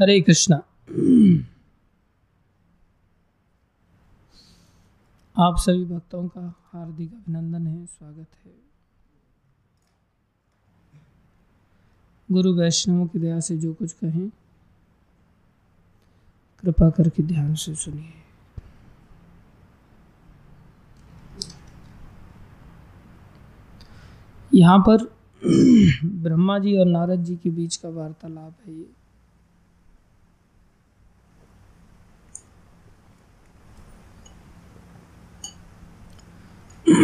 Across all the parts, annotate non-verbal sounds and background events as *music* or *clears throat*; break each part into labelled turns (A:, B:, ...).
A: हरे कृष्णा। आप सभी भक्तों का हार्दिक अभिनंदन है, स्वागत है। गुरु वैष्णवों की दया से जो कुछ कहें, कृपा करके ध्यान से सुनिए। यहाँ पर *clears throat* ब्रह्मा जी और नारद जी के बीच का वार्तालाप है ये। *clears throat*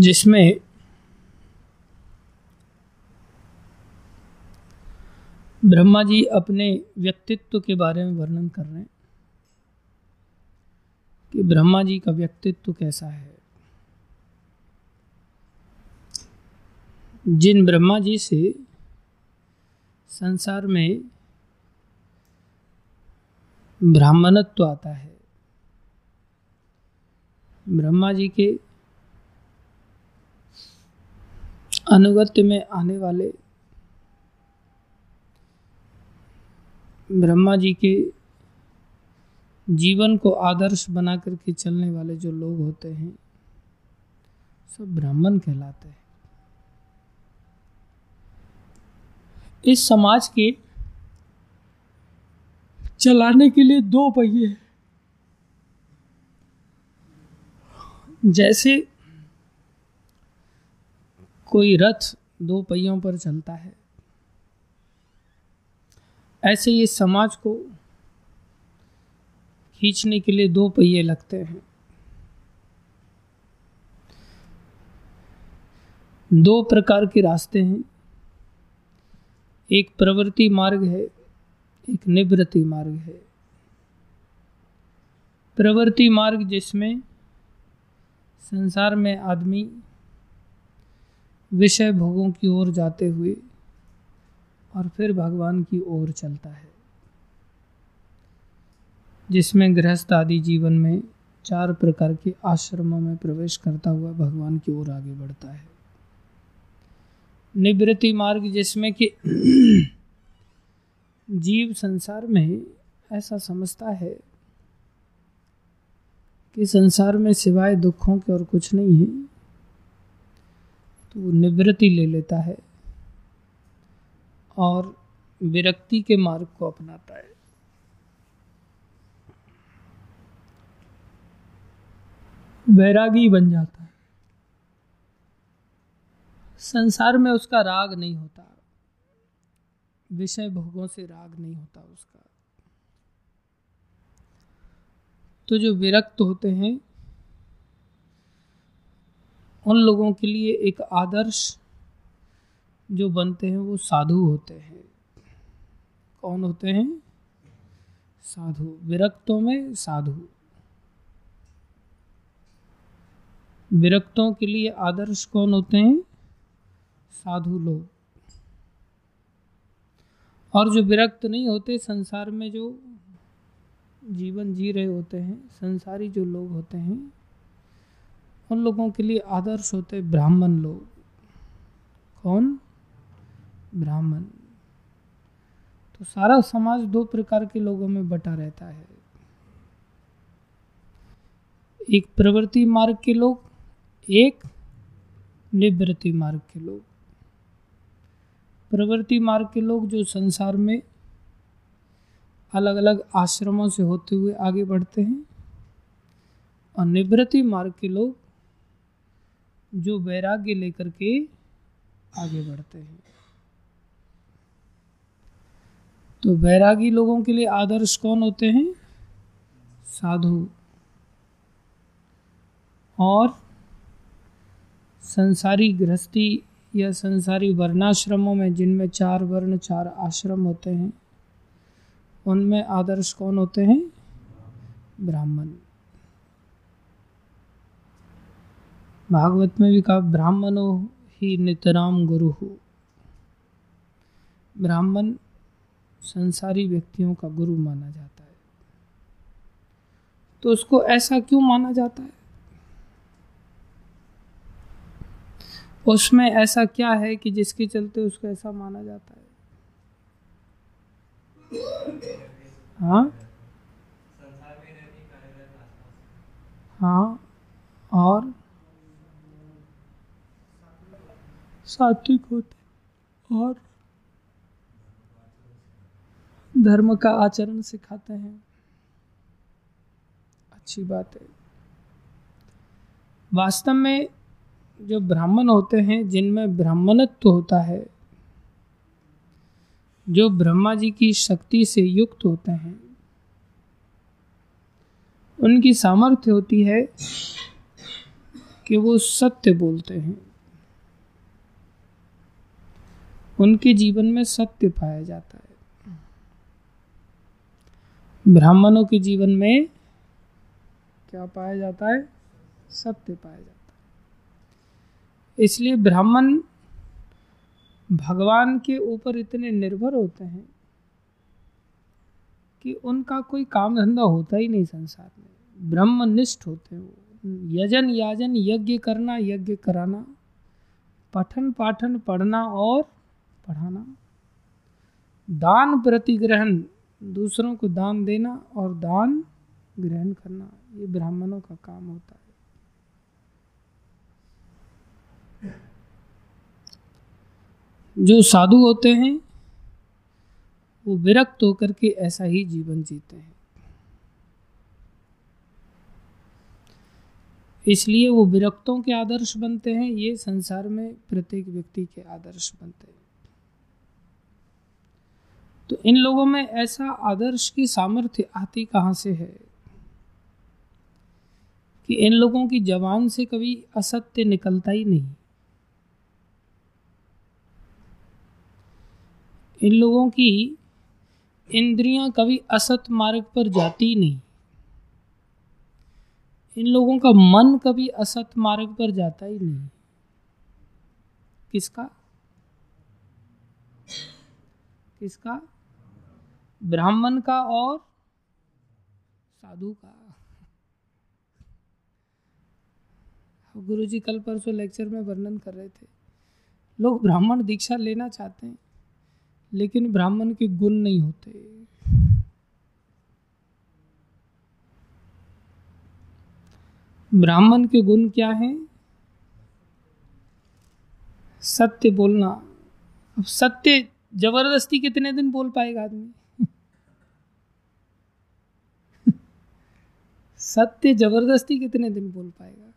A: जिसमें ब्रह्मा जी अपने व्यक्तित्व के बारे में वर्णन कर रहे हैं कि ब्रह्मा जी का व्यक्तित्व कैसा है। जिन ब्रह्मा जी से संसार में ब्राह्मणत्व आता है ब्रह्मा जी के अनुगत्य में आने वाले ब्रह्मा जी के जीवन को आदर्श बना करके चलने वाले जो लोग होते हैं, सब ब्राह्मण कहलाते हैं। इस समाज के चलाने के लिए दो पहिए जैसे कोई रथ दो पहियों पर चलता है, ऐसे ये समाज को खींचने के लिए दो पहिए लगते हैं। दो प्रकार के रास्ते हैं। एक प्रवृत्ति मार्ग है, एक निवृत्ति मार्ग है। प्रवृत्ति मार्ग जिसमें संसार में आदमी विषय भोगों की ओर जाते हुए और फिर भगवान की ओर चलता है, जिसमें गृहस्थ आदि जीवन में चार प्रकार के आश्रमों में प्रवेश करता हुआ भगवान की ओर आगे बढ़ता है। निवृत्ति मार्ग जिसमें कि *clears throat* जीव संसार में ऐसा समझता है कि संसार में सिवाय दुखों के और कुछ नहीं है तो वो निवृत्ति ले लेता है और विरक्ति के मार्ग को अपनाता है। वैरागी बन जाता है। संसार में उसका राग नहीं होता। विषय भोगों से राग नहीं होता उसका। तो जो विरक्त होते हैं, उन लोगों के लिए एक आदर्श जो बनते हैं, वो साधु होते हैं। कौन होते हैं? साधु। विरक्तों में साधु। विरक्तों के लिए आदर्श कौन होते हैं? साधु लोग। और जो विरक्त नहीं होते, संसार में जो जीवन जी रहे होते हैं, संसारी जो लोग होते हैं, उन लोगों के लिए आदर्श होते ब्राह्मण लोग। कौन? ब्राह्मण। तो सारा समाज दो प्रकार के लोगों में बटा रहता है। एक प्रवृत्ति मार्ग के लोग, एक निवृत्ति मार्ग के लोग। प्रवृत्ति मार्ग के लोग जो संसार में अलग अलग आश्रमों से होते हुए आगे बढ़ते हैं। और निवृत्ति मार्ग के लोग जो वैराग्य लेकर के आगे बढ़ते हैं। तो वैरागी लोगों के लिए आदर्श कौन होते हैं? साधु। और संसारी गृहस्थी या संसारी वर्णाश्रमों में जिनमें चार वर्ण, चार आश्रम होते हैं। उनमें आदर्श कौन होते हैं? ब्राह्मण। भागवत में भी कहा, ब्राह्मणो ही नितराम गुरु। हो ब्राह्मण संसारी व्यक्तियों का गुरु माना जाता है। तो उसको ऐसा क्यों माना जाता है? उसमें ऐसा क्या है कि जिसके चलते उसको ऐसा माना जाता है? हाँ? हाँ और? सात्विक होते और धर्म का आचरण सिखाते हैं। अच्छी बात है। वास्तव में जो ब्राह्मण होते हैं, जिनमें ब्राह्मणत्व होता है जो ब्रह्मा जी की शक्ति से युक्त होते हैं। उनकी सामर्थ्य होती है कि वो सत्य बोलते हैं। उनके जीवन में सत्य पाया जाता है। ब्राह्मणों के जीवन में क्या पाया जाता है? सत्य पाया जाता है। इसलिए ब्राह्मण भगवान के ऊपर इतने निर्भर होते हैं कि उनका कोई काम धंधा होता ही नहीं संसार में। ब्रह्मनिष्ठ होते हैं वो। यजन, याजन, यज्ञ करना, यज्ञ कराना, पठन, पाठन, पढ़ना और पढ़ाना। दान प्रतिग्रहण, दूसरों को दान देना और दान ग्रहण करना, ये ब्राह्मणों का काम होता है। जो साधु होते हैं, वो विरक्त होकर के ऐसा ही जीवन जीते हैं। इसलिए वो विरक्तों के आदर्श बनते हैं, ये संसार में प्रत्येक व्यक्ति के आदर्श बनते हैं। तो इन लोगों में ऐसा आदर्श की सामर्थ्य आती कहाँ से है? कि इन लोगों की जवान से कभी असत्य निकलता ही नहीं। इन लोगों की इंद्रियाँ कभी असत मार्ग पर जाती नहीं। इन लोगों का मन कभी असत मार्ग पर जाता ही नहीं। किसका? किसका? ब्राह्मण का और साधु का। गुरु जी कल परसों लेक्चर में वर्णन कर रहे थे। लोग ब्राह्मण दीक्षा लेना चाहते हैं। लेकिन ब्राह्मण के गुण नहीं होते। ब्राह्मण के गुण क्या हैं? सत्य बोलना। अब सत्य ज़बरदस्ती कितने दिन बोल पाएगा आदमी? *laughs* सत्य ज़बरदस्ती कितने दिन बोल पाएगा?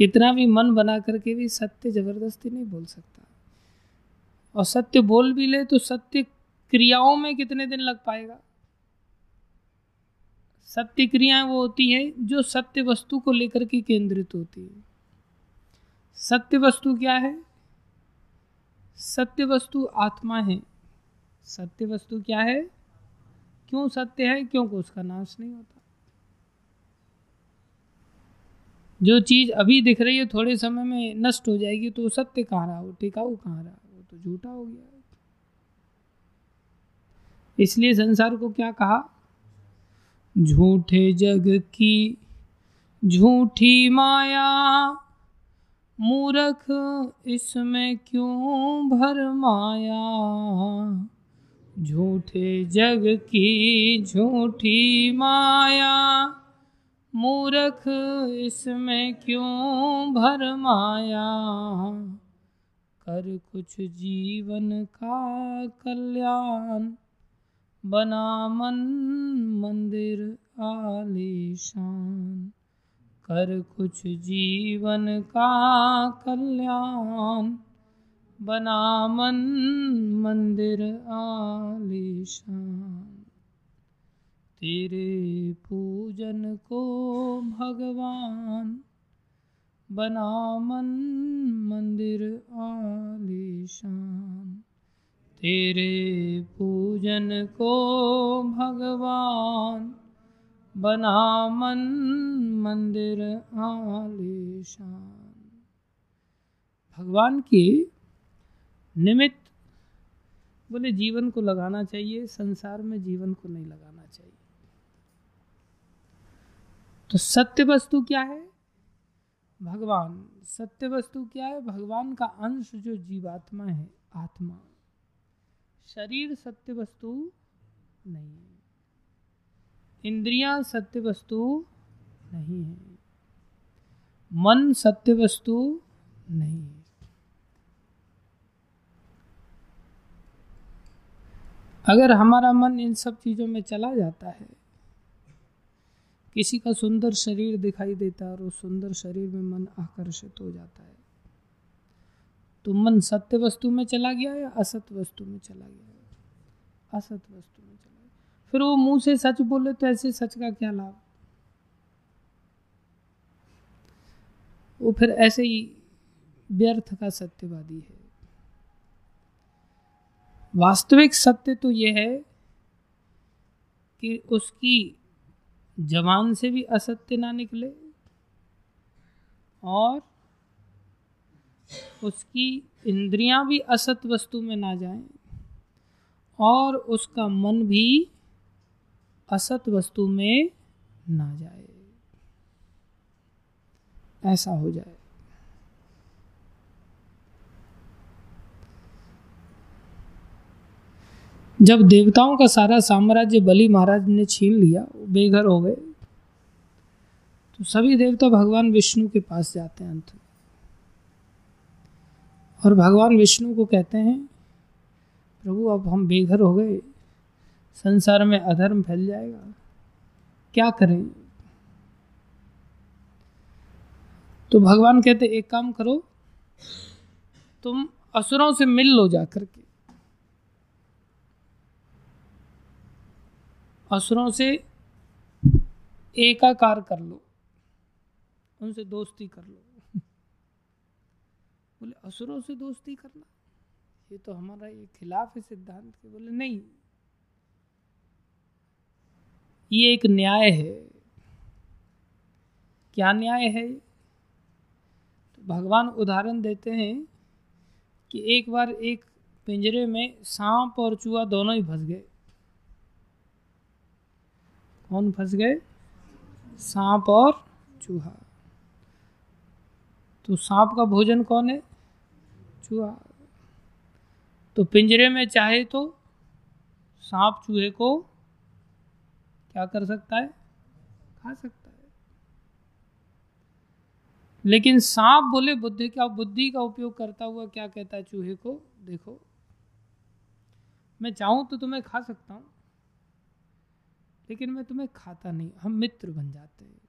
A: कितना भी मन बना करके भी सत्य ज़बरदस्ती नहीं बोल सकता। और सत्य बोल भी ले तो सत्य क्रियाओं में कितने दिन लग पाएगा? सत्य क्रियाएँ वो होती हैं जो सत्य वस्तु को लेकर के केंद्रित होती है। सत्य वस्तु क्या है? सत्य वस्तु आत्मा है। सत्य वस्तु क्या है? क्यों सत्य है? क्योंकि उसका नाश नहीं होता। जो चीज़ अभी दिख रही है, थोड़े समय में नष्ट हो जाएगी तो सत्य कहाँ रहा? वो टिकाऊ कहाँ रहा? वो तो झूठा हो गया। इसलिए संसार को क्या कहा? झूठे जग की झूठी माया, मूर्ख, इसमें क्यों भर माया? झूठे जग की झूठी माया मूर्ख, इसमें क्यों भर माया? कर कुछ जीवन का कल्याण, बना मन मंदिर आलीशान। कर कुछ जीवन का कल्याण, बना मन मंदिर आलीशान। तेरे पूजन को भगवान बना मन मंदिर आलीशान। तेरे पूजन को भगवान बना मन मंदिर आलीशान। भगवान की निमित्त, बोले, जीवन को लगाना चाहिए, संसार में जीवन को नहीं लगाना चाहिए तो सत्य वस्तु क्या है? भगवान। सत्य वस्तु क्या है? भगवान का अंश जो जीवात्मा है, आत्मा। शरीर सत्य वस्तु नहीं है। इंद्रियाँ सत्य वस्तु नहीं है। मन सत्य वस्तु नहीं है। अगर हमारा मन इन सब चीज़ों में चला जाता है किसी का सुंदर शरीर दिखाई देता है और उस सुंदर शरीर में मन आकर्षित हो जाता है। तो मन सत्य वस्तु में चला गया या असत वस्तु में चला गया? असत वस्तु में चला गया। फिर वो मुँह से सच बोले तो ऐसे सच का क्या लाभ? वो फिर ऐसे ही व्यर्थ का सत्यवादी है। वास्तविक सत्य तो यह है कि उसकी जवान से भी असत्य ना निकले और उसकी इंद्रियाँ भी असत वस्तु में ना जाएँ और उसका मन भी असत वस्तु में ना जाए। ऐसा हो जाए। जब देवताओं का सारा साम्राज्य बलि महाराज ने छीन लिया बेघर हो गए। तो सभी देवता भगवान विष्णु के पास जाते हैं अंत में। और भगवान विष्णु को कहते हैं, प्रभु, अब हम बेघर हो गए। संसार में अधर्म फैल जाएगा। क्या करें? तो भगवान कहते, एक काम करो, तुम असुरों से मिल लो जा करके असुरों से एकाकार कर लो। उनसे दोस्ती कर लो। *laughs* बोले, असुरों से दोस्ती करना? ये तो हमारा ये खिलाफ है सिद्धांत के। बोले, नहीं। ये एक न्याय है। क्या न्याय है? तो भगवान उदाहरण देते हैं कि एक बार एक पिंजरे में सांप और चूहा दोनों ही फंस गए। कौन फंस गए? सांप और चूहा। तो सांप का भोजन कौन है? चूहा। तो पिंजरे में चाहे तो सांप चूहे को क्या कर सकता है? खा सकता है। लेकिन सांप बोले, बुद्धि का बुद्धि का उपयोग करता हुआ क्या कहता है चूहे को? देखो। मैं चाहूँ तो तुम्हें खा सकता हूँ। लेकिन मैं तुम्हें खाता नहीं, हम मित्र बन जाते हैं।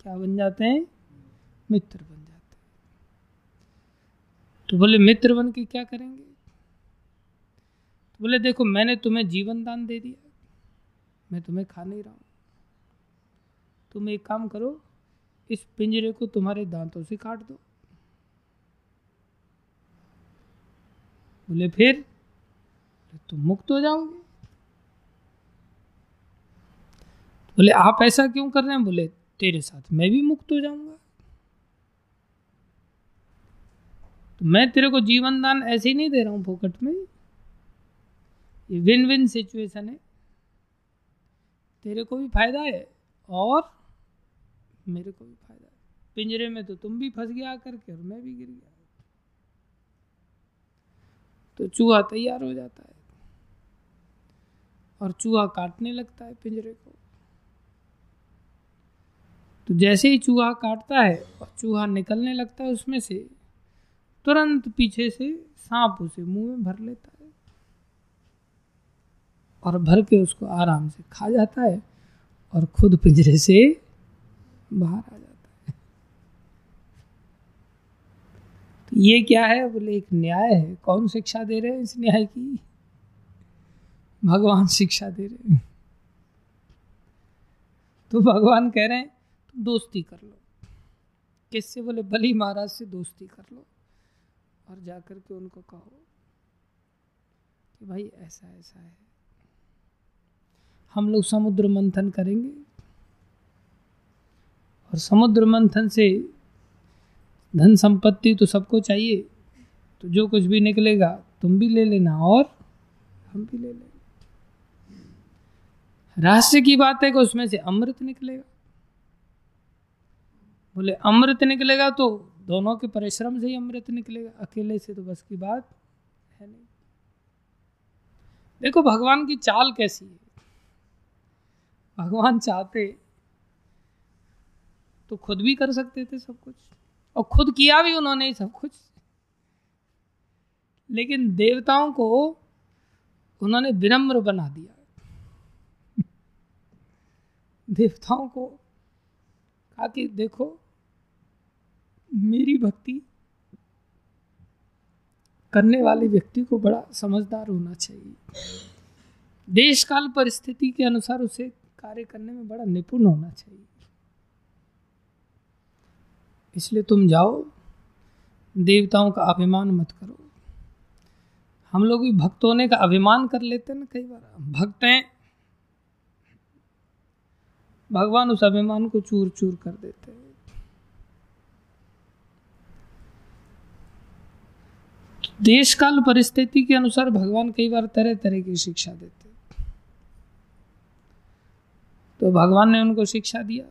A: क्या बन जाते हैं? मित्र बन जाते हैं। तो बोले, मित्र बन के क्या करेंगे? तो बोले, देखो, मैंने तुम्हें जीवन दान दे दिया, मैं तुम्हें खा नहीं रहा हूँ। तुम एक काम करो, इस पिंजरे को तुम्हारे दांतों से काट दो। बोले, फिर? तुम मुक्त हो जाओगे। बोले, आप ऐसा क्यों कर रहे हैं? बोले, तेरे साथ मैं भी मुक्त हो जाऊँगा। तो मैं तेरे को जीवन दान ऐसे ही नहीं दे रहा हूँ फोकट में। ये विन विन सिचुएशन है। तेरे को भी फ़ायदा है और मेरे को भी फ़ायदा है। पिंजरे में तो तुम भी फंस गया आकर के और मैं भी गिर गया। तो चूहा तैयार हो जाता है और चूहा काटने लगता है पिंजरे को। तो जैसे ही चूहा काटता है और चूहा निकलने लगता है उसमें से, तुरंत पीछे से सांप उसे मुँह में भर लेता है और भर के उसको आराम से खा जाता है और खुद पिंजरे से बाहर आ जाता है। तो ये क्या है? बोले, एक न्याय है। कौन शिक्षा दे रहे हैं इस न्याय की? भगवान शिक्षा दे रहे हैं। तो भगवान कह रहे हैं दोस्ती कर लो। किससे बोले? बली महाराज से दोस्ती कर लो और जाकर के उनको कहो कि भाई ऐसा ऐसा है। हम लोग समुद्र मंथन करेंगे और समुद्र मंथन से धन संपत्ति तो सबको चाहिए तो जो कुछ भी निकलेगा तुम भी ले लेना और हम भी ले लेंगे। रहस्य की बात है कि उसमें से अमृत निकलेगा। बोले, अमृत निकलेगा तो दोनों के परिश्रम से ही अमृत निकलेगा, अकेले से तो बस की बात है नहीं। देखो, भगवान की चाल कैसी है? भगवान चाहते तो खुद भी कर सकते थे सब कुछ, और खुद किया भी उन्होंने ही सब कुछ। लेकिन देवताओं को उन्होंने विनम्र बना दिया। *laughs* देवताओं को कहा कि, देखो मेरी भक्ति करने वाले व्यक्ति को बड़ा समझदार होना चाहिए। देश काल परिस्थिति के अनुसार उसे कार्य करने में बड़ा निपुण होना चाहिए। इसलिए तुम जाओ, देवताओं का अभिमान मत करो। हम लोग भी भक्त होने का अभिमान कर लेते हैं ना कई बार। भक्त हैं, भगवान उस अभिमान को चूर चूर कर देते हैं। देश काल परिस्थिति के अनुसार भगवान कई बार तरह तरह की शिक्षा देते तो भगवान ने उनको शिक्षा दिया।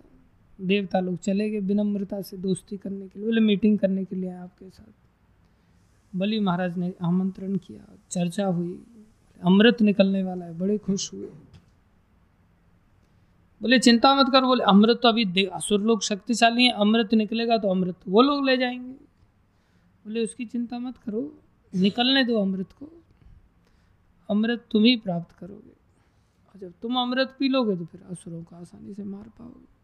A: देवता लोग चले गए विनम्रता से दोस्ती करने के लिए, बोले, मीटिंग करने के लिए आपके साथ। बलि महाराज ने आमंत्रण किया। चर्चा हुई। अमृत निकलने वाला है। बड़े खुश हुए। बोले, चिंता मत कर। बोले, अमृत तो अभी असुर लोग शक्तिशाली हैं। अमृत निकलेगा तो अमृत वो लोग ले जाएँगे। बोले, उसकी चिंता मत करो। निकलने दो अमृत को। अमृत तुम ही प्राप्त करोगे। और जब तुम अमृत पी लोगे तो फिर असुरों को आसानी से मार पाओगे।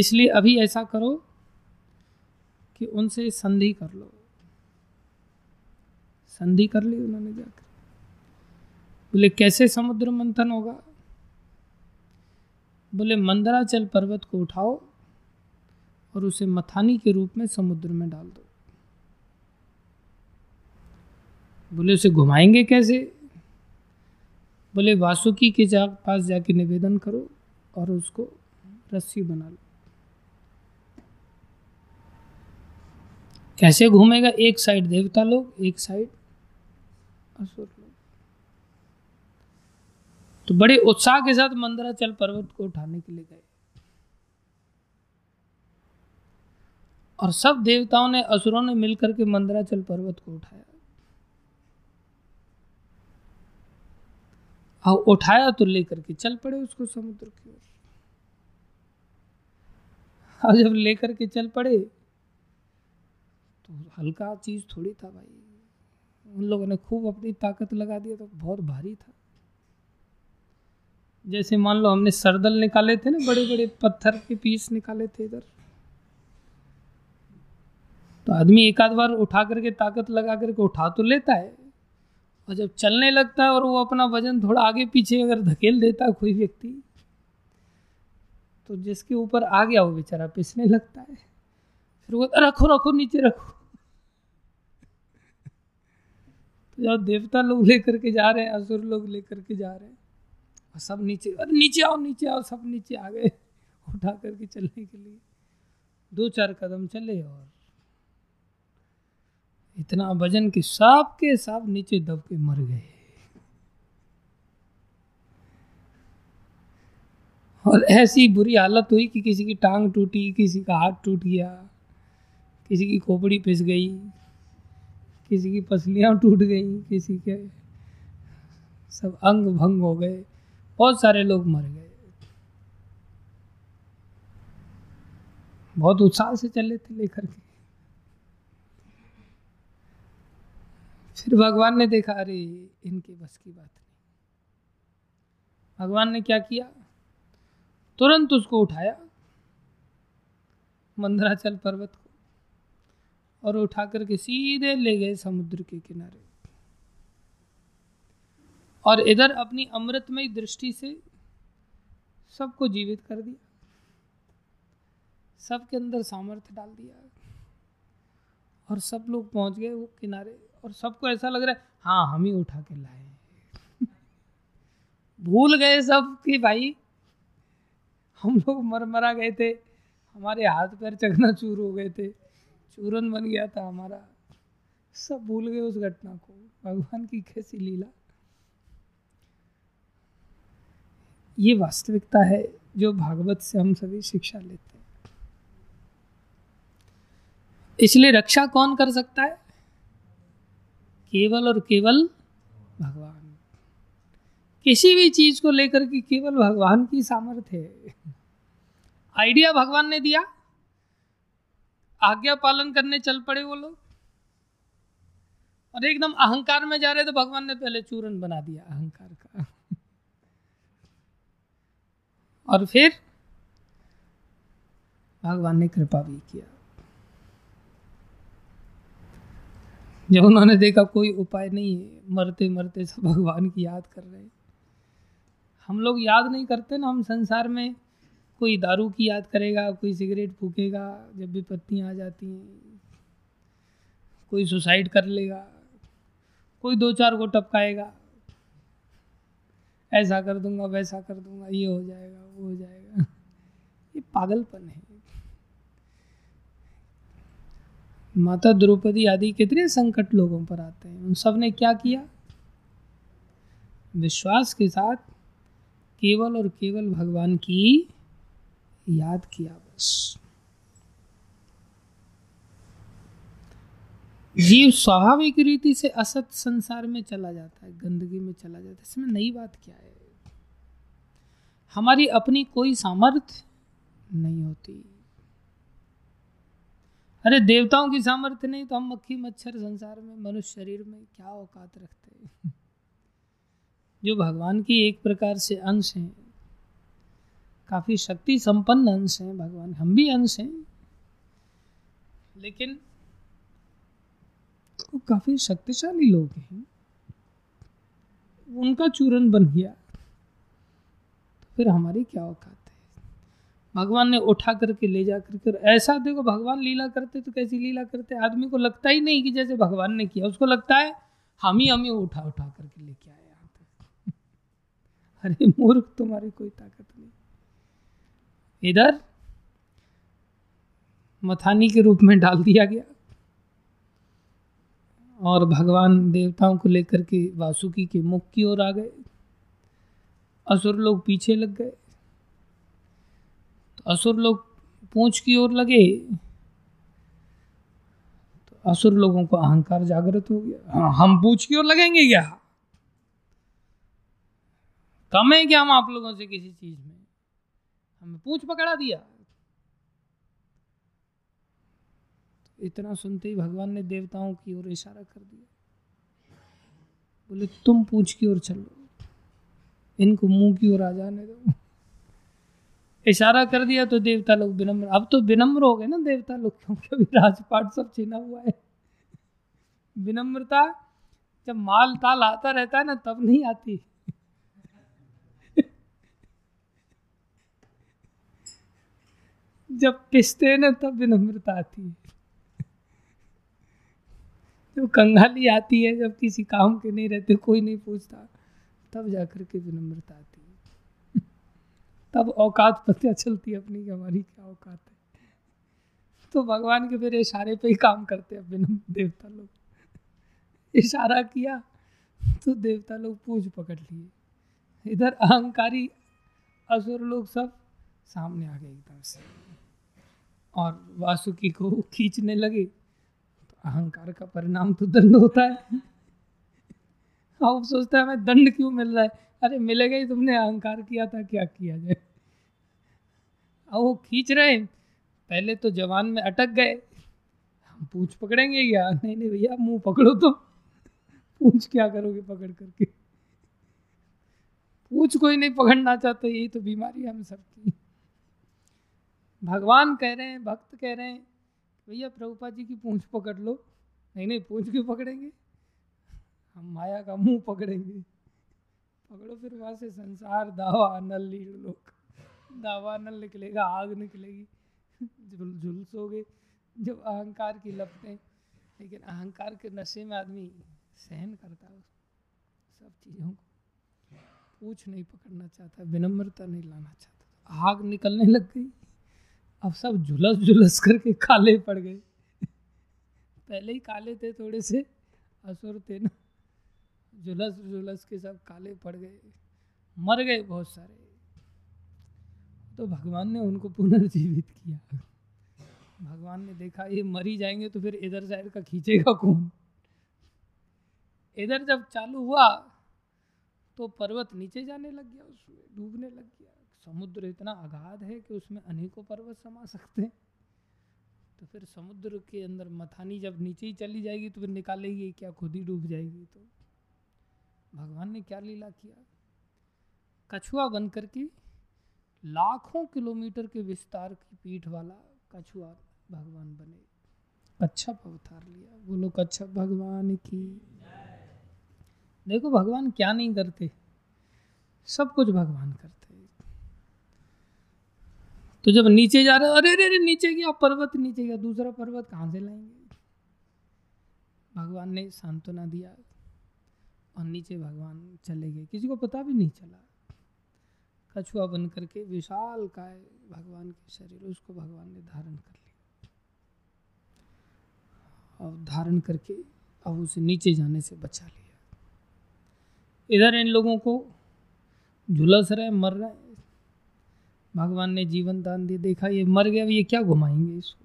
A: इसलिए अभी ऐसा करो कि उनसे संधि कर लो। संधि कर ली उन्होंने जाकर। बोले, कैसे समुद्र मंथन होगा? बोले, मंदराचल पर्वत को उठाओ और उसे मथानी के रूप में समुद्र में डाल दो। बोले, उसे घुमाएँगे कैसे? बोले, वासुकी के जा, पास जाके निवेदन करो और उसको रस्सी बना लो। कैसे घूमेगा? एक साइड देवता लोग, एक साइड असुर लोग। तो बड़े उत्साह के साथ मंदराचल पर्वत को उठाने के लिए गए। और सब देवताओं ने, असुरों ने मिलकर के मंदराचल पर्वत को उठाया। और उठाया तो लेकर के चल पड़े उसको समुद्र की ओर। और जब लेकर के चल पड़े तो हल्का चीज़ थोड़ी था भाई। उन लोगों ने खूब अपनी ताकत लगा दिया तो बहुत भारी था। जैसे मान लो हमने सरदल निकाले थे ना बड़े बड़े पत्थर के पीस निकाले थे इधर। तो आदमी एक आध बार उठा करके ताकत लगा करके उठा तो लेता है। और जब चलने लगता है और वो अपना वज़न थोड़ा आगे पीछे अगर धकेल देता है कोई व्यक्ति तो जिसके ऊपर आ गया वो बेचारा, पिसने लगता है। फिर वो रखो रखो, नीचे रखो। *laughs* तो जब देवता लोग लेकर के जा रहे हैं, असुर लोग लेकर के जा रहे हैं, और सब नीचे, अरे, नीचे आओ नीचे आओ, सब नीचे आ गए। *laughs* उठा करके चलने के लिए। दो चार कदम चले और इतना वज़न कि सब के सब नीचे दब के मर गए। और ऐसी बुरी हालत हुई कि किसी की टांग टूटी, किसी का हाथ टूट गया, किसी की खोपड़ी पिस गई, किसी की पसलियाँ टूट गई, किसी के सब अंग भंग हो गए, बहुत सारे लोग मर गए। बहुत उत्साह से चले थे लेकर के। फिर भगवान ने देखा, अरे, इनके बस की बात नहीं। भगवान ने क्या किया? तुरंत उसको उठाया, मंदराचल पर्वत को, और उठा करके सीधे ले गए समुद्र के किनारे। और इधर अपनी अमृतमय दृष्टि से सबको जीवित कर दिया। सबके अंदर सामर्थ्य डाल दिया। और सब लोग पहुँच गए वो किनारे। और सबको ऐसा लग रहा है हाँ हम ही उठा के लाए भूल गए सब कि भाई, हम लोग मर मरा गए थे, हमारे हाथ पैर चकना चूर हो गए थे, चूरन बन गया था हमारा। सब भूल गए उस घटना को, भगवान की कैसी लीला। ये वास्तविकता है जो भागवत से हम सभी शिक्षा लेते हैं। इसलिए रक्षा कौन कर सकता है? केवल और केवल भगवान। किसी भी चीज़ को लेकर के केवल भगवान की सामर्थ्य है। आइडिया भगवान ने दिया। आज्ञा पालन करने चल पड़े वो लोग। और एकदम अहंकार में जा रहे तो भगवान ने पहले चूरन बना दिया अहंकार का। और फिर भगवान ने कृपा भी किया। जब उन्होंने देखा कोई उपाय नहीं है, मरते मरते सब भगवान की याद कर रहे हैं। हम लोग याद नहीं करते ना, हम संसार में कोई दारू की याद करेगा, कोई सिगरेट फूकेगा, जब भी पत्तियाँ आ जाती हैं, कोई सुसाइड कर लेगा, कोई दो चार को टपकाएगा, ऐसा कर दूँगा, वैसा कर दूँगा, ये हो जाएगा, वो हो जाएगा। *laughs* ये पागलपन है। माता द्रौपदी आदि कितने संकट लोगों पर आते हैं। उन सबने क्या किया? विश्वास के साथ केवल और केवल भगवान की याद किया बस। जीव स्वाभाविक रीति से असत संसार में चला जाता है, गंदगी में चला जाता है। इसमें नई बात क्या है? हमारी अपनी कोई सामर्थ्य नहीं होती। अरे देवताओं की सामर्थ्य नहीं तो हम मक्खी, मच्छर संसार में, मनुष्य शरीर में क्या औकात रखते हैं? *laughs* जो भगवान की एक प्रकार से अंश हैं, काफ़ी शक्ति संपन्न अंश हैं, भगवान हम भी अंश हैं, लेकिन वो काफ़ी शक्तिशाली लोग हैं। उनका चूरन बन गया तो फिर हमारी क्या औकात भगवान ने उठा करके ले जा करके ऐसा देखो भगवान लीला करते तो कैसी लीला करते? आदमी को लगता ही नहीं कि जैसे भगवान ने किया। उसको लगता है, हम ही, हमें उठा उठा करके लेके आए यहाँ तक। *laughs* अरे मूर्ख, तुम्हारी कोई ताकत नहीं। इधर मथानी के रूप में डाल दिया गया। और भगवान देवताओं को लेकर के वासुकी के मुख की ओर आ गए। असुर लोग पीछे लग गए। असुर लोग पूछ की ओर लगे। तो असुर लोगों को अहंकार जागृत हो गया। हाँ हम पूछ की ओर लगेंगे क्या? कम है क्या हम आप लोगों से किसी चीज़ में? हमें पूछ पकड़ा दिया। इतना सुनते ही भगवान ने देवताओं की ओर इशारा कर दिया। बोले, तुम पूछ की ओर चलो। इनको मुँह की ओर आ जाने दो। इशारा कर दिया तो देवता लोग विनम्र। अब तो विनम्र हो गए ना देवता लोग, क्योंकि राजपाट सब छीना हुआ है। विनम्रता जब माल ताल आता रहता है ना, तब नहीं आती। जब पिसते हैं ना, तब विनम्रता आती है। जब कंगाली आती है, जब किसी काम के नहीं रहते, कोई नहीं पूछता, तब जाकर के विनम्रता आती है। तब औकात पता चलती है अपनी हमारी क्या औकात है। तो भगवान के फिर इशारे पे ही काम करते हैं विनम्र देवता लोग। इशारा किया तो देवता लोग पूछ पकड़ लिए। इधर अहंकारी असुर लोग सब सामने आ गए एकदम से। और वासुकी को खींचने लगे तो अहंकार का परिणाम तो दंड होता है। आप सोचते हैं हमें दंड क्यों मिल रहा है? अरे मिलेगा ही तुमने, अहंकार किया था, क्या किया जाए? अब वो खींच रहे हैं। पहले तो जवान में अटक गए। हम पूछ पकड़ेंगे क्या नहीं नहीं भैया, मुँह पकड़ो तो। पूछ क्या करोगे पकड़ करके? पूछ कोई नहीं, पकड़ना चाहता, यही तो बीमारी हम सबकी भगवान कह रहे हैं, भक्त कह रहे हैं, भैया, प्रभुपा जी की पूंछ पकड़ लो। नहीं नहीं, पूंछ क्यों पकड़ेंगे? हम माया का मुँह पकड़ेंगे। पकड़ो, फिर वहाँ से संसार, दावा नल लीड़ लोग दावा, नल निकलेगा, आग निकलेगी। झुलसोगे, जब अहंकार की लपटें। लेकिन अहंकार के नशे में आदमी सहन करता है सब चीज़ों को। पूछ नहीं पकड़ना चाहता, विनम्रता नहीं लाना चाहता। आग निकलने लग गई। अब सब झुलस झुलस करके काले पड़ गए। पहले ही काले थे थोड़े से असुर थे ना। झुलस झुलस के सब काले पड़ गए, मर गए बहुत सारे। तो भगवान ने उनको पुनर्जीवित किया। भगवान ने देखा, ये मरी जाएँगे तो फिर इधर साइड का खींचेगा कौन? इधर जब चालू हुआ तो पर्वत नीचे जाने लग गया, उसमें डूबने लग गया। समुद्र इतना अगाध है कि उसमें अनेकों पर्वत समा सकते हैं। तो फिर समुद्र के अंदर मथानी जब नीचे ही चली जाएगी तो फिर निकालेगी क्या, खुद ही डूब जाएगी तो। भगवान ने क्या लीला किया? कछुआ बन करके लाखों किलोमीटर के विस्तार की पीठ वाला कछुआ भगवान बने। कच्छप अवतार लिया। बोलो, कच्छप भगवान की। देखो, भगवान क्या नहीं करते। सब कुछ भगवान करते। तो जब नीचे जा रहे अरे अरे, नीचे गया, पर्वत नीचे गया, दूसरा पर्वत कहाँ से लाएँगे? भगवान ने सांत्वना दिया। और नीचे भगवान चले गए। किसी को पता भी नहीं चला। कछुआ बन करके विशाल काय भगवान के शरीर, उसको भगवान ने धारण कर लिया। और धारण करके अब उसे नीचे जाने से बचा लिया। इधर इन लोगों को झुलस रहे, मर रहे। भगवान ने जीवन दान दिया। देखा, ये मर गया, अब ये क्या घुमाएँगे इसको?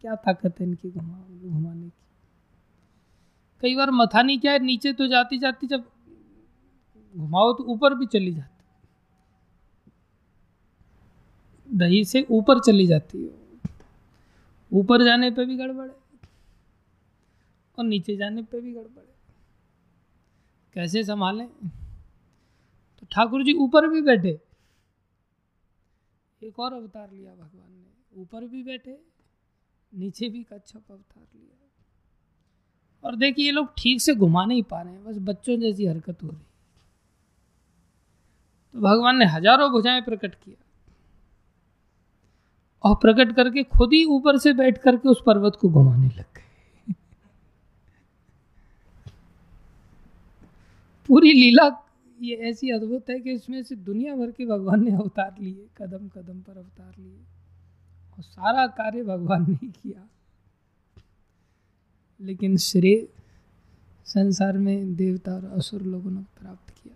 A: क्या ताकत है इनकी घुमा घुमाने की? कई बार मथानी क्या है, नीचे तो जाती जाती जब घुमाओ तो ऊपर भी चली जाती। दही से ऊपर चली जाती है। ऊपर जाने पे भी गड़बड़ है और नीचे जाने पे भी गड़बड़ है। कैसे संभालें? तो ठाकुर जी ऊपर भी बैठे। एक और अवतार लिया भगवान ने। ऊपर भी बैठे, नीचे भी कच्छप अवतार लिया। और देखिए, ये लोग ठीक से घुमा नहीं पा रहे हैं, बस बच्चों जैसी हरकत हो रही तो भगवान ने हज़ारों भुजाएँ प्रकट किया और प्रकट करके खुद ही ऊपर से बैठ करके उस पर्वत को घुमाने लग गए। पूरी लीला, ये ऐसी अद्भुत है कि इसमें से दुनिया भर के भगवान ने अवतार लिए कदम कदम पर अवतार लिए और सारा कार्य भगवान ने किया। लेकिन श्रेय संसार में देवता और असुर लोगों ने प्राप्त किया।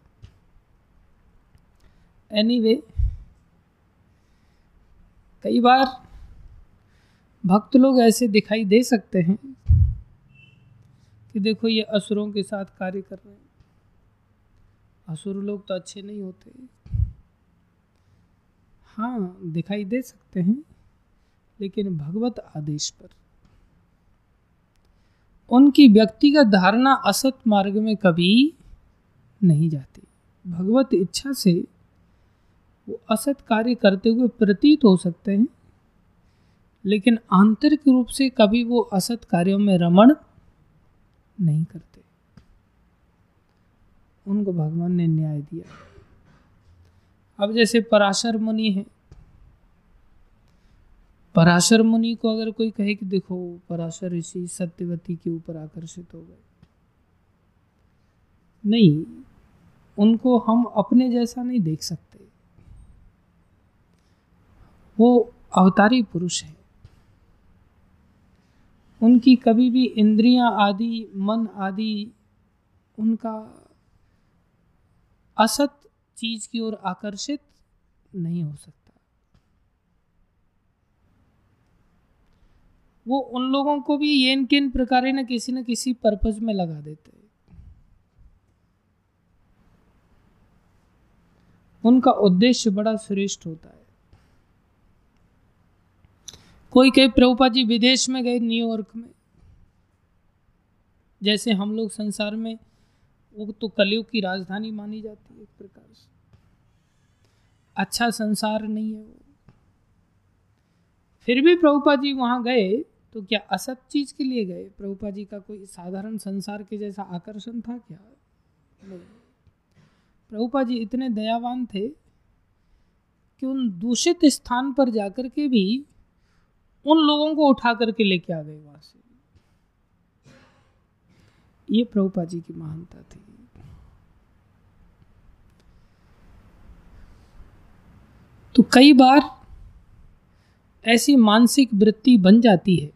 A: एनीवे anyway, कई बार भक्त लोग ऐसे दिखाई दे सकते हैं कि देखो ये असुरों के साथ कार्य कर रहे हैं। असुर लोग तो अच्छे नहीं होते। हाँ दिखाई दे सकते हैं लेकिन भगवत आदेश पर। उनकी व्यक्तिगत धारणा असत मार्ग में कभी नहीं जाती। भगवत इच्छा से वो असत कार्य करते हुए प्रतीत हो सकते हैं, लेकिन आंतरिक रूप से कभी वो असत कार्यों में रमण नहीं करते। उनको भगवान ने न्याय दिया। अब जैसे पराशर मुनि है पराशर मुनि को अगर कोई कहे कि देखो, पराशर ऋषि सत्यवती के ऊपर आकर्षित हो गए। नहीं, उनको हम अपने जैसा नहीं देख सकते। वो अवतारी पुरुष है। उनकी कभी भी इंद्रियाँ आदि, मन आदि, उनका असत चीज़ की ओर आकर्षित नहीं हो सकता। वो उन लोगों को भी ये किन प्रकार न किसी न किसी पर्पज में लगा देते उनका उद्देश्य बड़ा श्रेष्ठ होता है। कोई कहे प्रभुपा जी विदेश में गए न्यूयॉर्क में? जैसे हम लोग संसार में, वो तो कलयुग की राजधानी मानी जाती है एक प्रकार से। अच्छा संसार नहीं है वो। फिर भी प्रभुपा जी वहाँ गए तो क्या असत चीज़ के लिए गए? प्रभुपा जी का कोई साधारण संसार के जैसा आकर्षण था क्या? प्रभुपा जी इतने दयावान थे कि उन दूषित स्थान पर जाकर के भी उन लोगों को उठा करके लेके आ गए वहाँ से। ये प्रभुपा जी की महानता थी। तो कई बार ऐसी मानसिक वृत्ति बन जाती है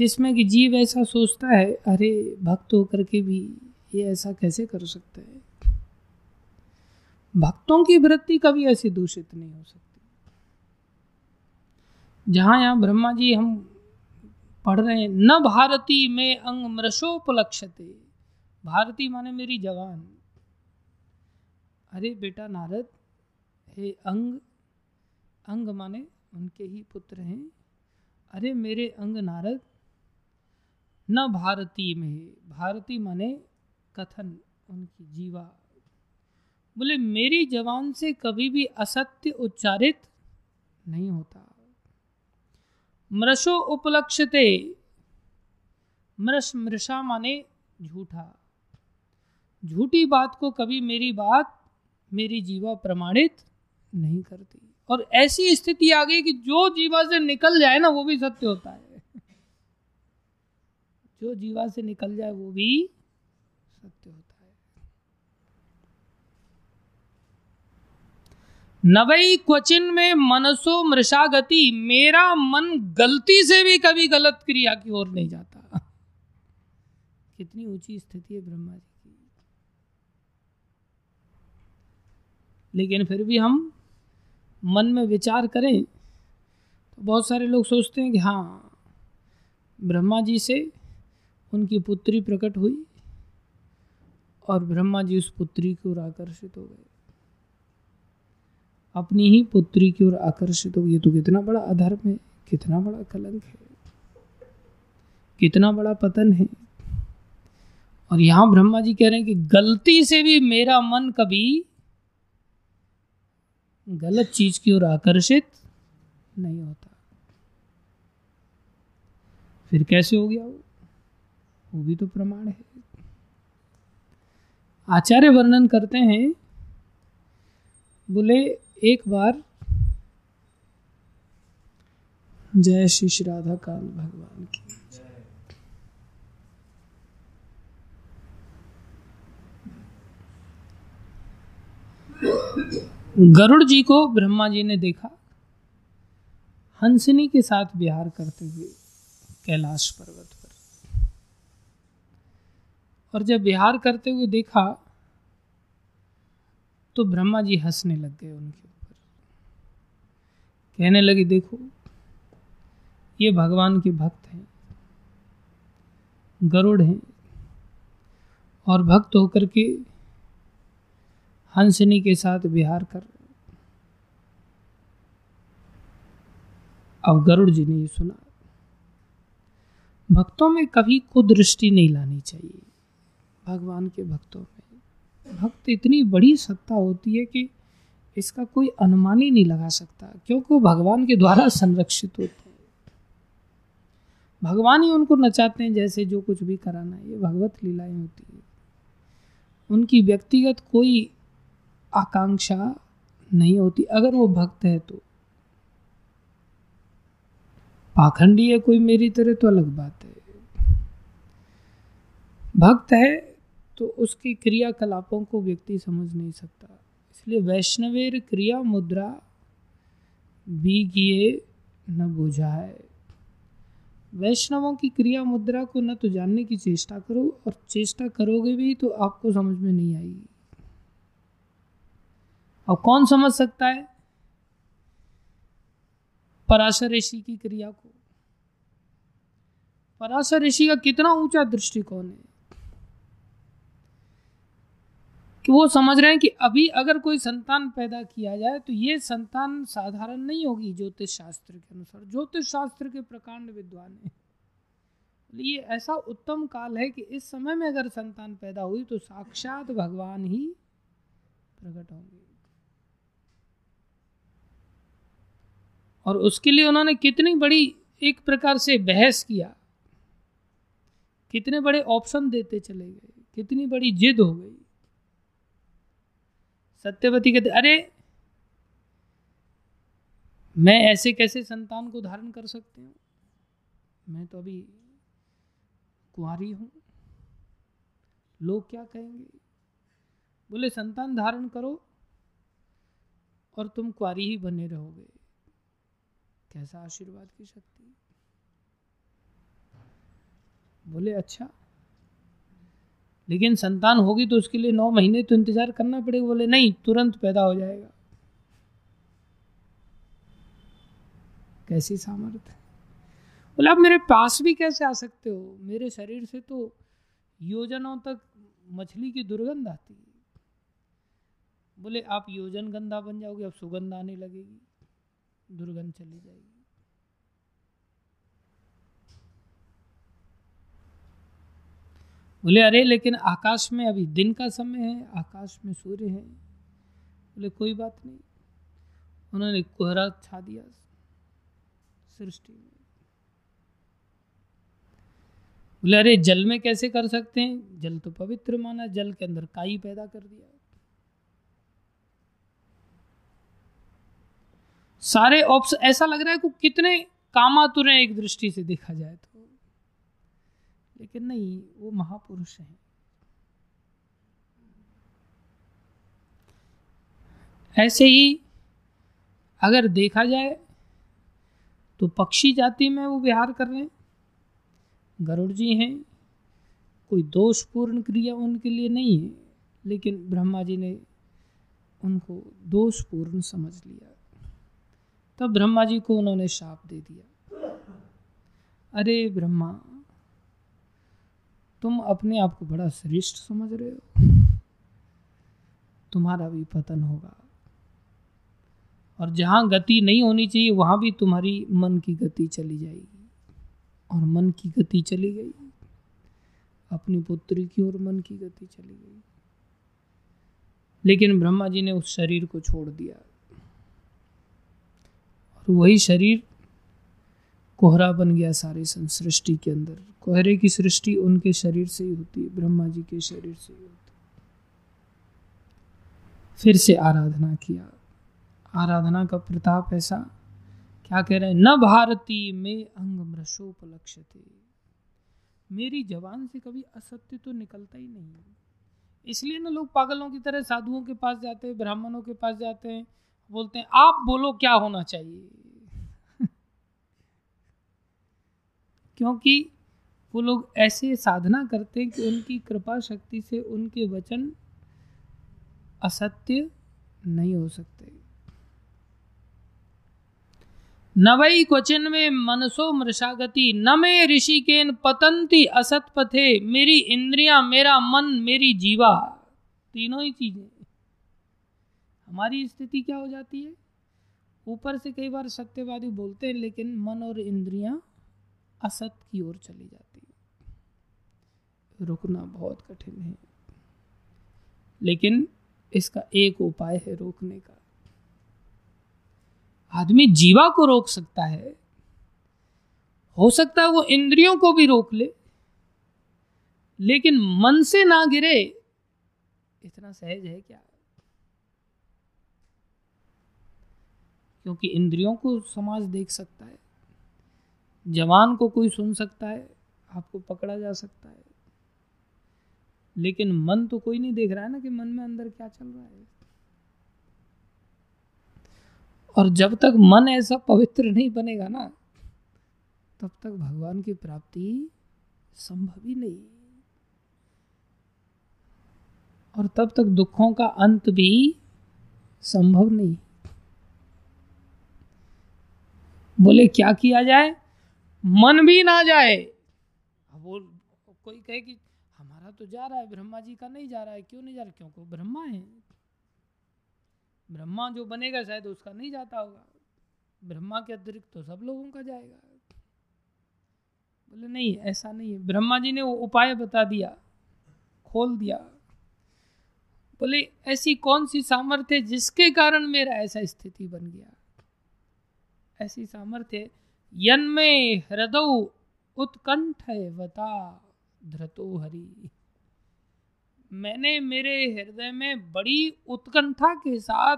A: जिसमें कि जीव ऐसा सोचता है, अरे, भक्त होकर के भी ये ऐसा कैसे कर सकता है? भक्तों की वृत्ति कभी ऐसी दूषित नहीं हो सकती। जहाँ यहाँ ब्रह्मा जी हम पढ़ रहे हैं, न भारती में अंग मृषोपलक्षते। भारती माने मेरी जवान। अरे बेटा नारद, हे अंग अंग माने उनके ही पुत्र हैं। अरे मेरे अंग नारद न भारती में। भारती माने कथन, उनकी जीवा। बोले, मेरी जवान से कभी भी असत्य उच्चारित नहीं होता। मृषो उपलक्षते। मृष, मृषा माने झूठा। झूठी बात को कभी मेरी बात, मेरी जीवा प्रमाणित नहीं करती। और ऐसी स्थिति आ गई कि जो जीवा से निकल जाए ना, वो भी सत्य होता है। जो जीवा से निकल जाए वो भी सत्य होता है। नवई क्वचिन में मनसो मृषा गति, मेरा मन गलती से भी कभी गलत क्रिया की ओर नहीं जाता। कितनी ऊँची स्थिति है ब्रह्मा जी की। लेकिन फिर भी हम मन में विचार करें तो बहुत सारे लोग सोचते हैं कि हाँ ब्रह्मा जी से उनकी पुत्री प्रकट हुई और ब्रह्मा जी उस पुत्री की ओर आकर्षित हो गए। अपनी ही पुत्री की ओर आकर्षित हो गए तो कितना बड़ा अधर्म है, कितना बड़ा कलंक है, कितना बड़ा पतन है। और यहाँ ब्रह्मा जी कह रहे हैं कि गलती से भी मेरा मन कभी गलत चीज़ की ओर आकर्षित नहीं होता। फिर कैसे हो गया वो? वो भी तो प्रमाण है। आचार्य वर्णन करते हैं। बोले, एक बार, जय श्री श्री राधा काल भगवान की। गरुड़ जी को ब्रह्मा जी ने देखा। हंसनी के साथ विहार करते हुए, कैलाश पर्वत पर। और जब विहार करते हुए देखा तो ब्रह्मा जी हंसने लग गए उनके ऊपर। कहने लगे, देखो, ये भगवान के भक्त हैं, गरुड़ हैं, और भक्त होकर के हंसनी के साथ विहार कर रहे अब गरुड़ जी ने ये सुना, भक्तों में कभी कुदृष्टि नहीं लानी चाहिए। भगवान के भक्तों में। भक्त इतनी बड़ी सत्ता होती है कि इसका कोई अनुमान ही नहीं लगा सकता, क्योंकि वो भगवान के द्वारा संरक्षित होते हैं। भगवान ही उनको नचाते हैं, जैसे जो कुछ भी कराना है। ये भगवत लीलाएँ होती है। उनकी व्यक्तिगत कोई आकांक्षा नहीं होती। अगर वो भक्त है तो। पाखंडी है कोई, मेरी तरह तो अलग बात है। भक्त है तो उसकी क्रियाकलापों को व्यक्ति समझ नहीं सकता। इसलिए वैष्णवेर क्रिया मुद्रा भी किए न बुझाए। वैष्णवों की क्रिया मुद्रा को न तो जानने की चेष्टा करो और चेष्टा करोगे भी तो आपको समझ में नहीं आएगी। अब कौन समझ सकता है? पराशर ऋषि की क्रिया को। पराशर ऋषि का कितना ऊँचा दृष्टिकोण है? कि वो समझ रहे हैं कि अभी अगर कोई संतान पैदा किया जाए तो ये संतान साधारण नहीं होगी ज्योतिष शास्त्र के अनुसार। ज्योतिष शास्त्र के प्रकांड विद्वान है। ये ऐसा उत्तम काल है कि इस समय में अगर संतान पैदा हुई तो साक्षात भगवान ही प्रकट होंगे। और उसके लिए उन्होंने कितनी बड़ी एक प्रकार से बहस किया। कितने बड़े ऑप्शन देते चले गए, कितनी बड़ी जिद हो गई। सत्यवती कहते, अरे, मैं ऐसे कैसे संतान को धारण कर सकती हूँ? मैं तो अभी कुंवारी हूँ। लोग क्या कहेंगे? बोले, संतान धारण करो और तुम कुआरी ही बने रहोगे। कैसा आशीर्वाद की शक्ति? बोले अच्छा लेकिन संतान होगी तो उसके लिए नौ महीने तो इंतज़ार करना पड़ेगा, बोले, नहीं, तुरंत पैदा हो जाएगा। कैसी सामर्थ्य? बोले, आप मेरे पास भी कैसे आ सकते हो? मेरे शरीर से तो योजनों तक मछली की दुर्गंध आती है। बोले, आप योजन गंदा बन जाओगे, अब सुगंध आने लगेगी, दुर्गंध चली जाएगी। बोले, अरे, लेकिन आकाश में अभी दिन का समय है, आकाश में सूर्य है। बोले, कोई बात नहीं। उन्होंने कोहरा छा दिया सृष्टि में। बोले, अरे, जल में कैसे कर सकते हैं? जल तो पवित्र माना, जल के अंदर काई पैदा कर दिया। सारे ऑप्शन ऐसा लग रहा है कि कितने कामातुर हैं एक दृष्टि से देखा जाए तो। लेकिन नहीं, वो महापुरुष हैं। ऐसे ही अगर देखा जाए तो पक्षी जाति में वो विहार कर रहे हैं। गरुड़ जी हैं, कोई दोषपूर्ण क्रिया उनके लिए नहीं है, लेकिन ब्रह्मा जी ने उनको दोषपूर्ण समझ लिया। तब ब्रह्मा जी को उन्होंने शाप दे दिया। अरे ब्रह्मा तुम अपने आप को बड़ा श्रेष्ठ समझ रहे हो। तुम्हारा भी पतन होगा। और जहाँ गति नहीं होनी चाहिए, वहाँ भी तुम्हारी मन की गति चली जाएगी। और मन की गति चली गई। अपनी पुत्री की ओर मन की गति चली गई। लेकिन ब्रह्मा जी ने उस शरीर को छोड़ दिया। और वही शरीर कोहरा बन गया सारी सृष्टि के अंदर। कोहरे की सृष्टि उनके शरीर से ही होती है, ब्रह्मा जी के शरीर से ही होती है। फिर से आराधना किया। आराधना का प्रताप ऐसा, क्या कह रहे हैं, न भारती में अंग मृषोपलक्ष मेरी जवान से कभी असत्य तो निकलता ही नहीं इसलिए ना लोग पागलों की तरह साधुओं के पास जाते हैं, ब्राह्मणों के पास जाते हैं, बोलते हैं, आप बोलो क्या होना चाहिए? क्योंकि वो लोग ऐसे साधना करते हैं कि उनकी कृपा शक्ति से उनके वचन असत्य नहीं हो सकते। नवई क्वचन में मनसो मृषागति, न मे ऋषिकेन पतंती असत पथे, मेरी इंद्रिया, मेरा मन, मेरी जीवा। तीनों ही चीज़ें। हमारी स्थिति क्या हो जाती है? ऊपर से कई बार सत्यवादी बोलते हैं, लेकिन मन और इंद्रियाँ असत की ओर चली जाती है। रुकना बहुत कठिन है। लेकिन इसका एक उपाय है रोकने का। आदमी जीवा को रोक सकता है। हो सकता है वो इंद्रियों को भी रोक ले। लेकिन मन से ना गिरे, इतना सहज है क्या? क्योंकि इंद्रियों को समाज देख सकता है। जवान को कोई सुन सकता है, आपको पकड़ा जा सकता है। लेकिन मन तो कोई नहीं देख रहा है ना कि मन में अंदर क्या चल रहा है। और जब तक मन ऐसा पवित्र नहीं बनेगा ना, तब तक भगवान की प्राप्ति संभव ही नहीं। और तब तक दुखों का अंत भी संभव नहीं। बोले, क्या किया जाए? मन भी ना जाए। वो कोई कहे कि हमारा तो जा रहा है, ब्रह्मा जी का नहीं जा रहा है, क्यों नहीं जा रहा क्योंकि ब्रह्मा है। ब्रह्मा जो बनेगा शायद उसका नहीं जाता होगा। ब्रह्मा के अतिरिक्त तो सब लोगों का जाएगा। बोले, नहीं, ऐसा नहीं है। ब्रह्मा जी ने वो उपाय बता दिया, खोल दिया। बोले, ऐसी कौन सी सामर्थ्य जिसके कारण मेरा ऐसा स्थिति बन गया? ऐसी सामर्थ्य यन्मे हृदय उत्कंठ वता धृतो हरि। मैंने मेरे हृदय में बड़ी उत्कंठा के साथ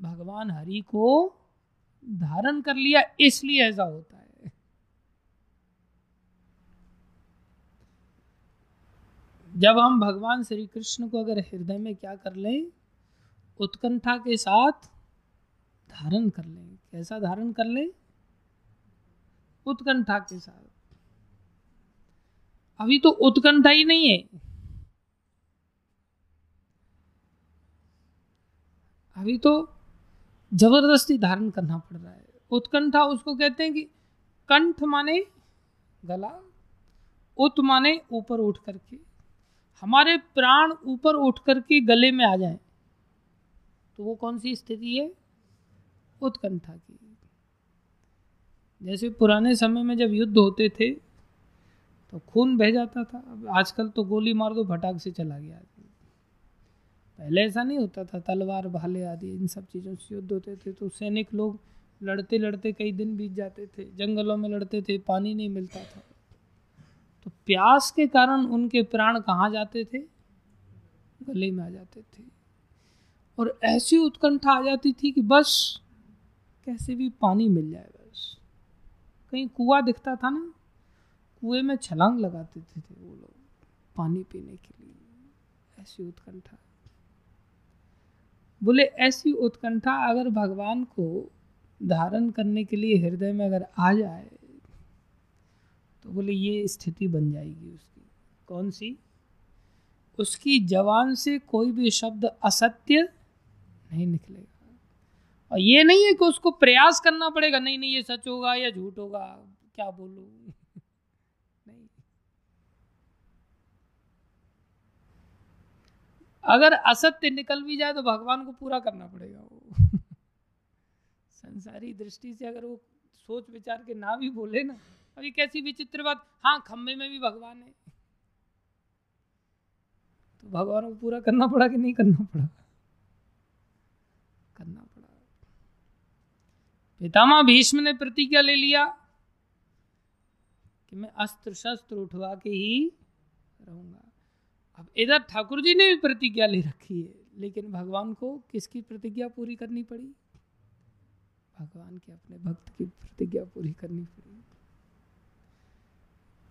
A: भगवान हरि को धारण कर लिया, इसलिए ऐसा होता है। जब हम भगवान श्री कृष्ण को अगर हृदय में क्या कर लें, उत्कंठा के साथ धारण कर लें, कैसा धारण कर लें? उत्कंठा के साथ। अभी तो उत्कंठा ही नहीं है। अभी तो ज़बरदस्ती धारण करना पड़ रहा है। उत्कंठा उसको कहते हैं कि कंठ माने गला, उत माने ऊपर उठ करके। हमारे प्राण ऊपर उठ करके गले में आ जाए। तो वो कौन सी स्थिति है? उत्कंठा की। जैसे पुराने समय में जब युद्ध होते थे तो खून बह जाता था। अब आजकल तो गोली मार दो, फटाक से चला गया पहले ऐसा नहीं होता था, तलवार, भाले आदि, इन सब चीज़ों से युद्ध होते थे तो सैनिक लोग लड़ते लड़ते कई दिन बीत जाते थे। जंगलों में लड़ते थे, पानी नहीं मिलता था। तो प्यास के कारण उनके प्राण कहाँ जाते थे? गले में आ जाते थे। और ऐसी उत्कंठा आ जाती थी कि बस, कैसे भी पानी मिल जाए। कहीं कुआ दिखता था ना कुएँ में छलांग लगाते थे, थे वो लोग पानी पीने के लिए। ऐसी उत्कंठा। बोले ऐसी उत्कंठा अगर भगवान को धारण करने के लिए हृदय में अगर आ जाए तो बोले ये स्थिति बन जाएगी उसकी। कौन सी? उसकी जवान से कोई भी शब्द असत्य नहीं निकलेगा। और ये नहीं है कि उसको प्रयास करना पड़ेगा, नहीं नहीं, ये सच होगा या झूठ होगा, क्या बोलू? *laughs* नहीं। अगर असत्य निकल भी जाए तो भगवान को पूरा करना पड़ेगा वो। *laughs* संसारी दृष्टि से अगर वो सोच विचार के ना भी बोले ना, अभी कैसी विचित्र बात हाँ खंभे में भी भगवान है। तो भगवान को पूरा करना पड़ा कि नहीं करना पड़ा करना पड़ा पितामह भीष्म ने प्रतिज्ञा ले लिया कि मैं अस्त्र शस्त्र उठवा के ही रहूँगा। अब इधर ठाकुर जी ने भी प्रतिज्ञा ले रखी है, लेकिन भगवान को किसकी प्रतिज्ञा पूरी करनी पड़ी? भगवान के अपने भक्त की प्रतिज्ञा पूरी करनी पड़ी।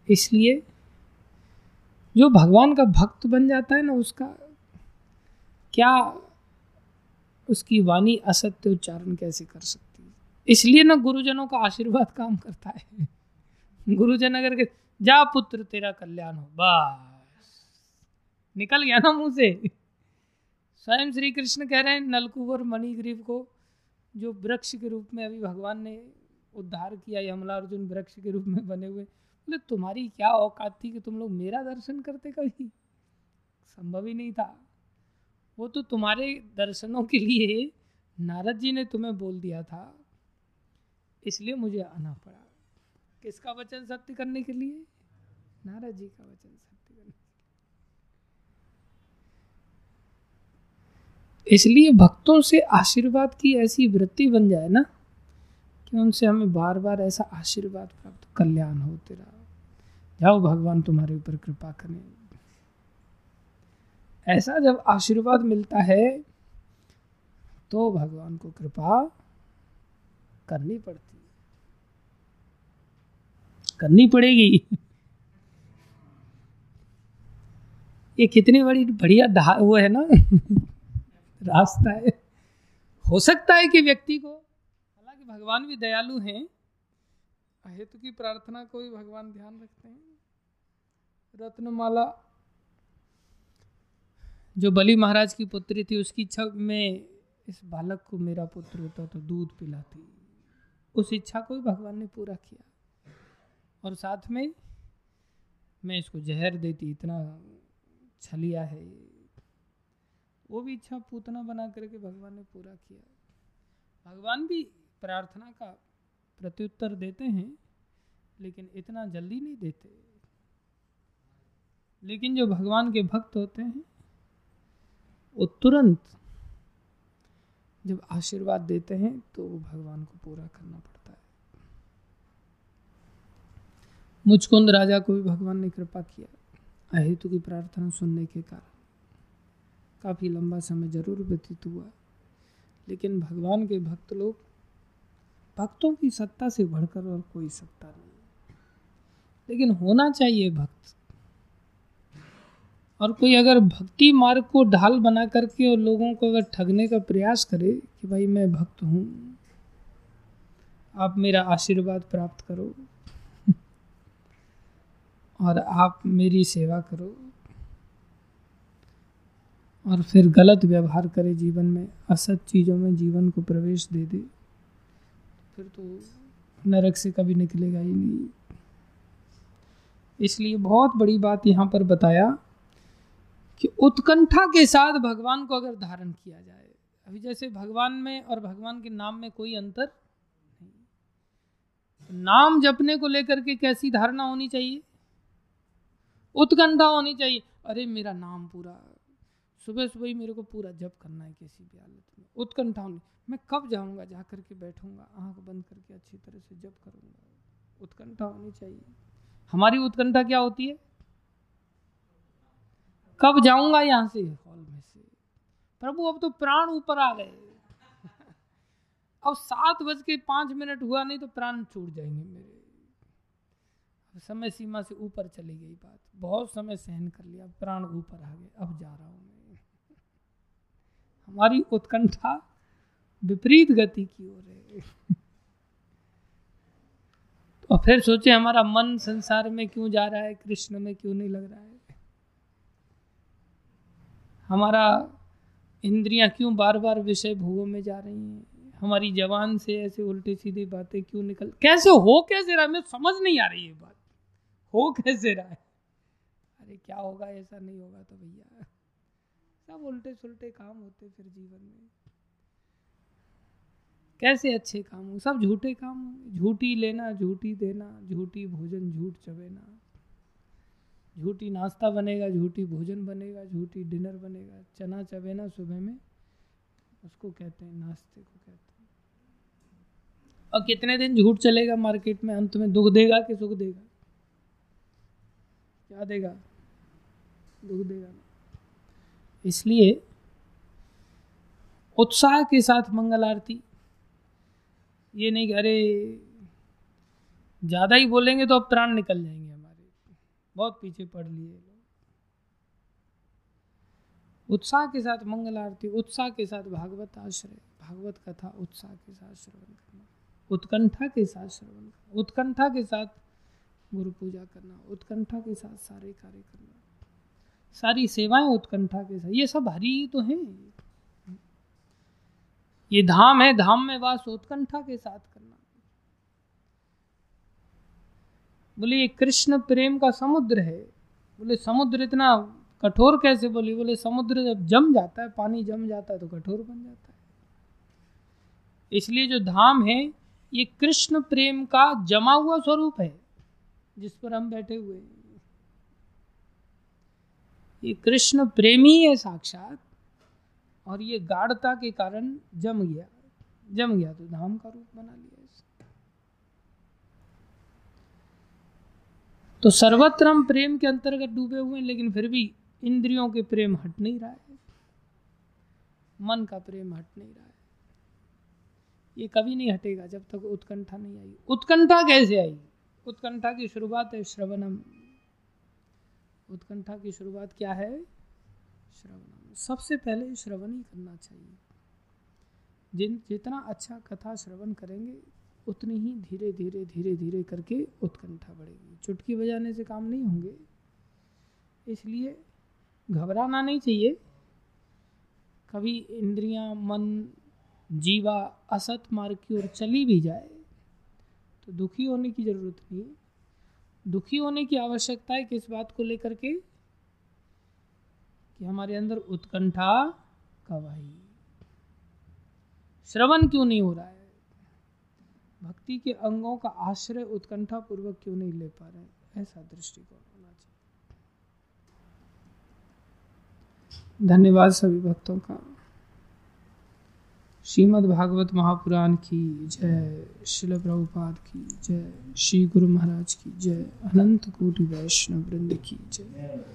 A: इसलिए जो भगवान का भक्त बन जाता है ना उसका, क्या उसकी वाणी असत्य उच्चारण कैसे कर सकती इसलिए ना गुरुजनों का आशीर्वाद काम करता है। गुरुजन अगर के जा पुत्र, तेरा कल्याण हो। बस। निकल गया ना मुँह से। स्वयं श्री कृष्ण कह रहे हैं, नलकुवर मणिग्रीव को, जो वृक्ष के रूप में अभी भगवान ने उद्धार किया यमला अर्जुन वृक्ष के रूप में बने हुए। बोले, तुम्हारी क्या औकात थी कि तुम लोग मेरा दर्शन करते कभी? संभव ही नहीं था। वो तो तुम्हारे दर्शनों के लिए नारद जी ने तुम्हें बोल दिया था। इसलिए मुझे आना पड़ा। किसका वचन सत्य करने के लिए? नारद जी का वचन सत्य करने इसलिए भक्तों से आशीर्वाद की ऐसी वृत्ति बन जाए ना, कि उनसे हमें बार बार ऐसा आशीर्वाद प्राप्त, कल्याण हो तेरा। जाओ भगवान तुम्हारे ऊपर कृपा करें। ऐसा जब आशीर्वाद मिलता है तो भगवान को कृपा करनी पड़ती है। करनी पड़ेगी। ये कितनी बड़ी, बढ़िया वो है ना? रास्ता है। हो सकता है कि व्यक्ति को, हालाँकि भगवान भी दयालु हैं हेतु की प्रार्थना को भी भगवान ध्यान रखते हैं। रत्नमाला, जो बलि महाराज की पुत्री थी, उसकी इच्छा में इस बालक को मेरा पुत्र होता तो दूध पिलाती। उस इच्छा को भी भगवान ने पूरा किया। और साथ में मैं इसको जहर देती, इतना छलिया है। वो भी इच्छा पूतना बना करके भगवान ने पूरा किया। भगवान भी प्रार्थना का प्रत्युत्तर देते हैं, लेकिन इतना जल्दी नहीं देते। लेकिन जो भगवान के भक्त होते हैं, वो तुरंत जब आशीर्वाद देते हैं तो वो भगवान को पूरा करना पड़ता है। मुचकुंद राजा को भी भगवान ने कृपा किया। अहेतु की प्रार्थना सुनने के कारण। काफ़ी लंबा समय ज़रूर व्यतीत हुआ। लेकिन भगवान के भक्त लोग भक्तों की सत्ता से बढ़कर और कोई सत्ता नहीं। लेकिन होना चाहिए भक्त। और कोई अगर भक्ति मार्ग को ढाल बना करके और लोगों को अगर ठगने का प्रयास करे कि भाई मैं भक्त हूँ, आप मेरा आशीर्वाद प्राप्त करो *laughs* और आप मेरी सेवा करो और फिर गलत व्यवहार करे जीवन में, असत चीज़ों में जीवन को प्रवेश दे दे, फिर तो नरक से कभी निकलेगा ही नहीं। इसलिए बहुत बड़ी बात यहाँ पर बताया कि उत्कंठा के साथ भगवान को अगर धारण किया जाए, अभी जैसे भगवान में और भगवान के नाम में कोई अंतर नहीं। नाम जपने को लेकर के कैसी धारणा होनी चाहिए? उत्कंठा होनी चाहिए। अरे, मेरा नाम पूरा, सुबह सुबह ही मेरे को पूरा जप करना है किसी भी हालत में। उत्कंठा होनी, मैं कब जाऊँगा जा करके बैठूँगा, आँख बंद करके अच्छी तरह से जप करूँगा। उत्कंठा होनी चाहिए। हमारी उत्कंठा क्या होती है? कब जाऊँगा यहाँ से? हॉल में से। प्रभु, अब तो प्राण ऊपर आ गए। अब सात बज के पाँच मिनट हुआ, नहीं तो प्राण छूट जाएँगे मेरे। समय सीमा से ऊपर चली गई बात। बहुत समय सहन कर लिया प्राण ऊपर आ गए। अब जा रहा हूँ मैं। हमारी उत्कंठा विपरीत गति की ओर है। *laughs* तो फिर सोचे, हमारा मन संसार में क्यों जा रहा है? कृष्ण में क्यों नहीं लग रहा है? हमारा इंद्रियाँ क्यों बार बार विषय भोगों में जा रही हैं? हमारी जवान से ऐसे उल्टी सीधी बातें क्यों निकल? कैसे हो, कैसे रहा? मैं समझ नहीं आ रही ये बात। हो कैसे रहा है? अरे क्या होगा, ऐसा नहीं होगा तो भैया। सब उल्टे सुलटे काम होते फिर जीवन में। कैसे अच्छे काम हो? सब झूठे काम होंगे झूठी लेना, झूठी देना, झूठी भोजन, झूठ चबेना। झूठी नाश्ता बनेगा, झूठी भोजन बनेगा, झूठी डिनर बनेगा, चना चबेना सुबह में, उसको कहते हैं, नाश्ते को कहते हैं। और कितने दिन झूठ चलेगा मार्केट में? अंत में दुख देगा कि सुख देगा? क्या देगा? दुख देगा इसलिए उत्साह के साथ मंगल आरती। ये नहीं कि अरे, ज़्यादा ही बोलेंगे तो अब प्राण निकल जाएँगे। बहुत पीछे पड़ लिए उत्साह के साथ मंगल आरती, उत्साह के साथ भागवत आश्रय, भागवत कथा, उत्साह के साथ श्रवण करना, उत्कंठा के साथ श्रवण करना, उत्कंठा के साथ गुरु पूजा करना, उत्कंठा के साथ सारे कार्य करना, सारी सेवाएँ उत्कंठा के साथ, ये सब हरी ही तो हैं। ये धाम है, धाम में वास उत्कंठा के साथ करना। बोले, ये कृष्ण प्रेम का समुद्र है। बोले, समुद्र इतना कठोर कैसे बोली? बोले, समुद्र जब जम जाता है, पानी जम जाता है तो कठोर बन जाता है। इसलिए जो धाम है, ये कृष्ण प्रेम का जमा हुआ स्वरूप है, जिस पर हम बैठे हुए हैं। ये कृष्ण प्रेमी है साक्षात, और ये गाढ़ता के कारण जम गया जम गया तो धाम का रूप बना लिया तो सर्वत्र हम प्रेम के अंतर्गत डूबे हुए हैं, लेकिन फिर भी इंद्रियों के प्रेम हट नहीं रहा है। मन का प्रेम हट नहीं रहा है। ये कभी नहीं हटेगा जब तक उत्कंठा नहीं आई। उत्कंठा कैसे आई? उत्कंठा की शुरुआत है श्रवणम। उत्कंठा की शुरुआत क्या है? श्रवणम। सबसे पहले श्रवण ही करना चाहिए। जिन, जितना अच्छा कथा श्रवण करेंगे उतनी ही धीरे धीरे धीरे धीरे करके उत्कंठा बढ़ेगी। चुटकी बजाने से काम नहीं होंगे। इसलिए घबराना नहीं चाहिए। कभी इंद्रियाँ, मन, जीवा, असत मार्ग की ओर चली भी जाए तो दुखी होने की ज़रूरत नहीं दुखी होने की आवश्यकता है किस बात को लेकर के कि हमारे अंदर उत्कंठा कब आई। श्रवण क्यों नहीं हो रहा है? भक्ति के अंगों का आश्रय उत्कंठा पूर्वक क्यों नहीं ले पा रहे हैं? ऐसा दृष्टिकोण होना चाहिए। धन्यवाद सभी भक्तों का। श्रीमद् भागवत महापुराण की जय शिल प्रभुपाद की जय, श्री गुरु महाराज की जय, अनंत कोटि वैष्णव वृंद की जय।